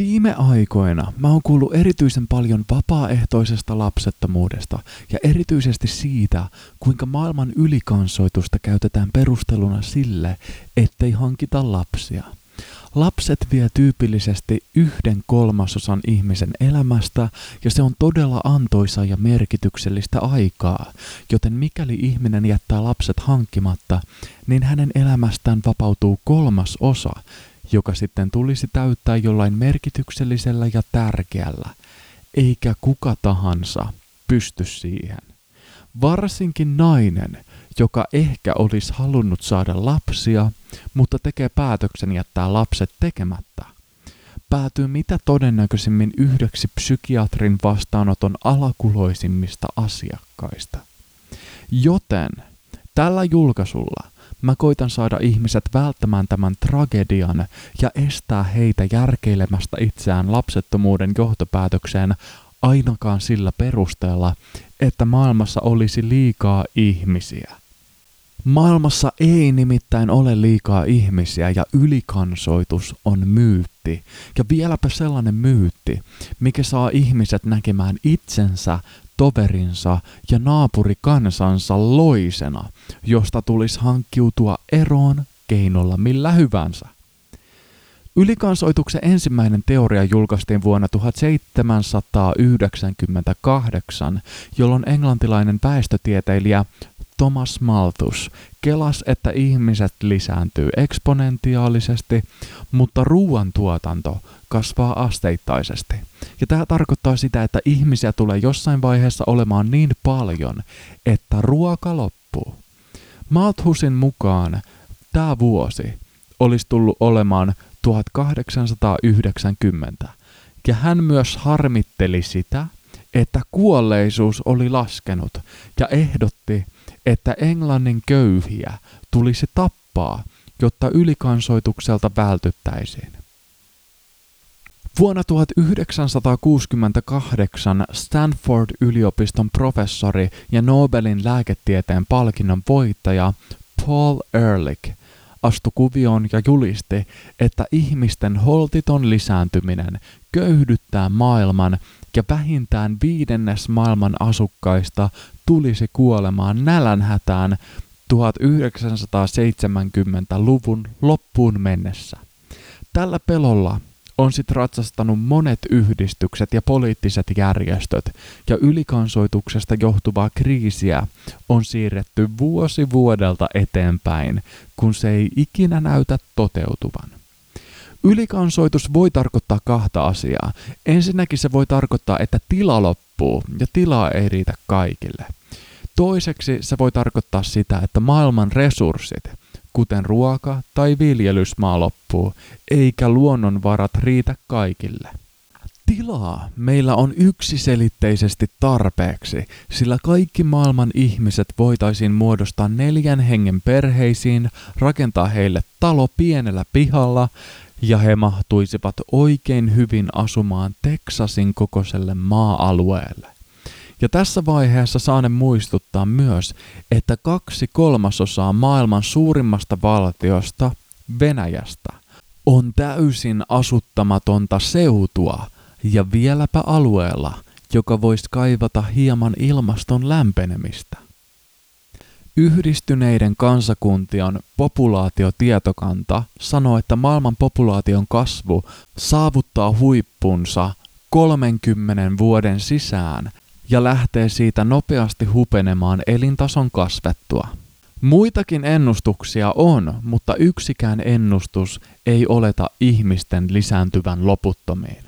Viime aikoina mä oon kuullut erityisen paljon vapaaehtoisesta lapsettomuudesta ja erityisesti siitä, kuinka maailman ylikansoitusta käytetään perusteluna sille, ettei hankita lapsia. Lapset vie tyypillisesti yhden kolmasosan ihmisen elämästä ja se on todella antoisa ja merkityksellistä aikaa, joten mikäli ihminen jättää lapset hankkimatta, niin hänen elämästään vapautuu kolmas osa, joka sitten tulisi täyttää jollain merkityksellisellä ja tärkeällä, eikä kuka tahansa pysty siihen. Varsinkin nainen, joka ehkä olisi halunnut saada lapsia, mutta tekee päätöksen jättää lapset tekemättä, päätyy mitä todennäköisimmin yhdeksi psykiatrin vastaanoton alakuloisimmista asiakkaista. Joten tällä julkaisulla Mä koitan saada ihmiset välttämään tämän tragedian ja estää heitä järkeilemästä itseään lapsettomuuden johtopäätökseen ainakaan sillä perusteella, että maailmassa olisi liikaa ihmisiä. Maailmassa ei nimittäin ole liikaa ihmisiä ja ylikansoitus on myytti. Ja vieläpä sellainen myytti, mikä saa ihmiset näkemään itsensä toverinsa ja naapurikansansa loisena, josta tulisi hankkiutua eroon keinolla millä hyvänsä. Ylikansoituksen ensimmäinen teoria julkaistiin vuonna 1798, jolloin englantilainen väestötieteilijä Thomas Malthus kelas, että ihmiset lisääntyy eksponentiaalisesti, mutta ruoantuotanto kasvaa asteittaisesti. Ja tämä tarkoittaa sitä, että ihmisiä tulee jossain vaiheessa olemaan niin paljon, että ruoka loppuu. Malthusin mukaan tämä vuosi olisi tullut olemaan 1890, ja hän myös harmitteli sitä, että kuolleisuus oli laskenut ja ehdotti, että Englannin köyhiä tulisi tappaa, jotta ylikansoitukselta vältyttäisiin. Vuonna 1968 Stanford-yliopiston professori ja Nobelin lääketieteen palkinnon voittaja Paul Ehrlich astui kuvioon ja julisti, että ihmisten holtiton lisääntyminen köyhdyttää maailman ja vähintään viidennes maailman asukkaista tulisi kuolemaan nälänhätään 1970-luvun loppuun mennessä. Tällä pelolla on sit ratsastanut monet yhdistykset ja poliittiset järjestöt, ja ylikansoituksesta johtuvaa kriisiä on siirretty vuosi vuodelta eteenpäin, kun se ei ikinä näytä toteutuvan. Ylikansoitus voi tarkoittaa kahta asiaa. Ensinnäkin se voi tarkoittaa, että tila loppuu ja tilaa ei riitä kaikille. Toiseksi se voi tarkoittaa sitä, että maailman resurssit, kuten ruoka tai viljelysmaa loppuu, eikä luonnonvarat riitä kaikille. Tilaa meillä on yksiselitteisesti tarpeeksi, sillä kaikki maailman ihmiset voitaisiin muodostaa neljän hengen perheisiin, rakentaa heille talo pienellä pihalla ja he mahtuisivat oikein hyvin asumaan Teksasin kokoiselle maa-alueelle. Ja tässä vaiheessa saanen muistuttaa myös, että kaksi kolmasosaa maailman suurimmasta valtiosta, Venäjästä, on täysin asuttamatonta seutua ja vieläpä alueella, joka voisi kaivata hieman ilmaston lämpenemistä. Yhdistyneiden kansakuntien populaatiotietokanta sanoo, että maailman populaation kasvu saavuttaa huippunsa 30 vuoden sisään ja lähtee siitä nopeasti hupenemaan elintason kasvettua. Muitakin ennustuksia on, mutta yksikään ennustus ei oleta ihmisten lisääntyvän loputtomiin.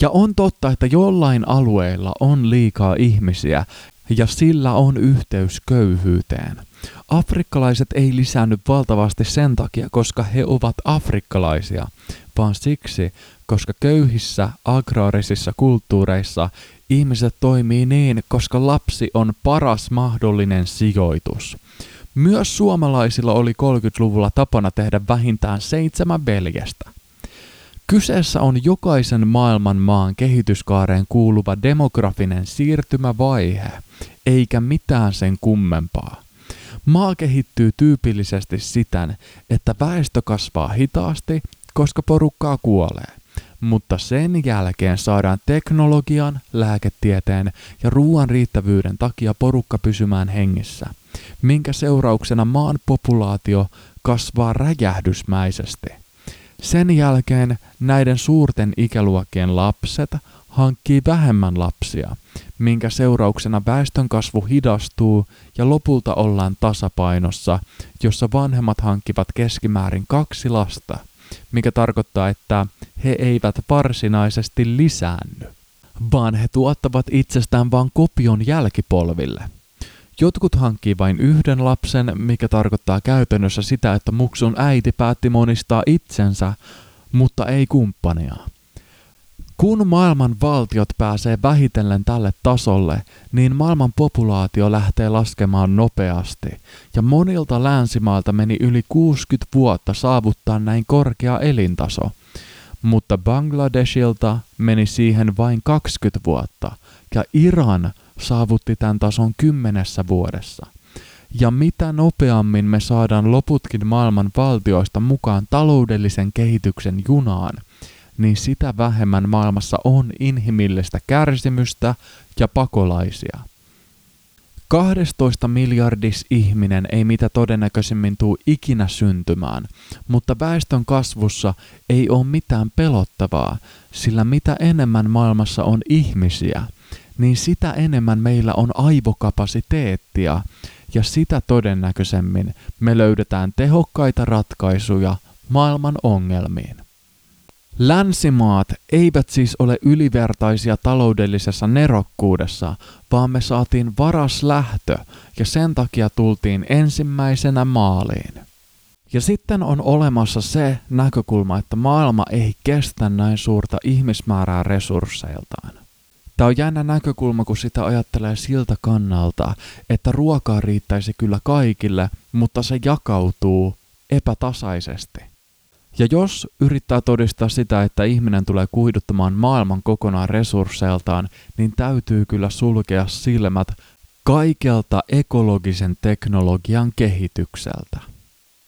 Ja on totta, että jollain alueilla on liikaa ihmisiä ja sillä on yhteys köyhyyteen. Afrikkalaiset ei lisäänny valtavasti sen takia, koska he ovat afrikkalaisia, vaan siksi, koska köyhissä agraarisissa kulttuureissa ihmiset toimii niin, koska lapsi on paras mahdollinen sijoitus. Myös suomalaisilla oli 30-luvulla tapana tehdä vähintään seitsemän veljestä. Kyseessä on jokaisen maailman maan kehityskaareen kuuluva demografinen siirtymävaihe, eikä mitään sen kummempaa. Maa kehittyy tyypillisesti siten, että väestö kasvaa hitaasti, koska porukkaa kuolee. mutta sen jälkeen saadaan teknologian, lääketieteen ja ruoan riittävyyden takia porukka pysymään hengissä, minkä seurauksena maan populaatio kasvaa räjähdysmäisesti. Sen jälkeen näiden suurten ikäluokkien lapset hankkii vähemmän lapsia, minkä seurauksena väestönkasvu hidastuu ja lopulta ollaan tasapainossa, jossa vanhemmat hankkivat keskimäärin kaksi lasta, mikä tarkoittaa, että he eivät varsinaisesti lisäänny, vaan he tuottavat itsestään vain kopion jälkipolville. Jotkut hankkii vain yhden lapsen, mikä tarkoittaa käytännössä sitä, että muksun äiti päätti monistaa itsensä, mutta ei kumppania. Kun maailman valtiot pääsee vähitellen tälle tasolle, niin maailman populaatio lähtee laskemaan nopeasti, ja monilta länsimailta meni yli 60 vuotta saavuttaa näin korkea elintaso. Mutta Bangladeshilta meni siihen vain 20 vuotta, ja Iran saavutti tämän tason kymmenessä vuodessa. Ja mitä nopeammin me saadaan loputkin maailman valtioista mukaan taloudellisen kehityksen junaan – niin sitä vähemmän maailmassa on inhimillistä kärsimystä ja pakolaisia. 12 miljardis ihminen ei mitä todennäköisimmin tuu ikinä syntymään, mutta väestön kasvussa ei ole mitään pelottavaa, sillä mitä enemmän maailmassa on ihmisiä, niin sitä enemmän meillä on aivokapasiteettia ja sitä todennäköisemmin me löydetään tehokkaita ratkaisuja maailman ongelmiin. Länsimaat eivät siis ole ylivertaisia taloudellisessa nerokkuudessa, vaan me saatiin varas lähtö ja sen takia tultiin ensimmäisenä maaliin. Ja sitten on olemassa se näkökulma, että maailma ei kestä näin suurta ihmismäärää resursseiltaan. Tämä on jännä näkökulma, kun sitä ajattelee siltä kannalta, että ruokaa riittäisi kyllä kaikille, mutta se jakautuu epätasaisesti. Ja jos yrittää todistaa sitä, että ihminen tulee kuiduttamaan maailman kokonaan resursseiltaan, niin täytyy kyllä sulkea silmät kaikelta ekologisen teknologian kehitykseltä.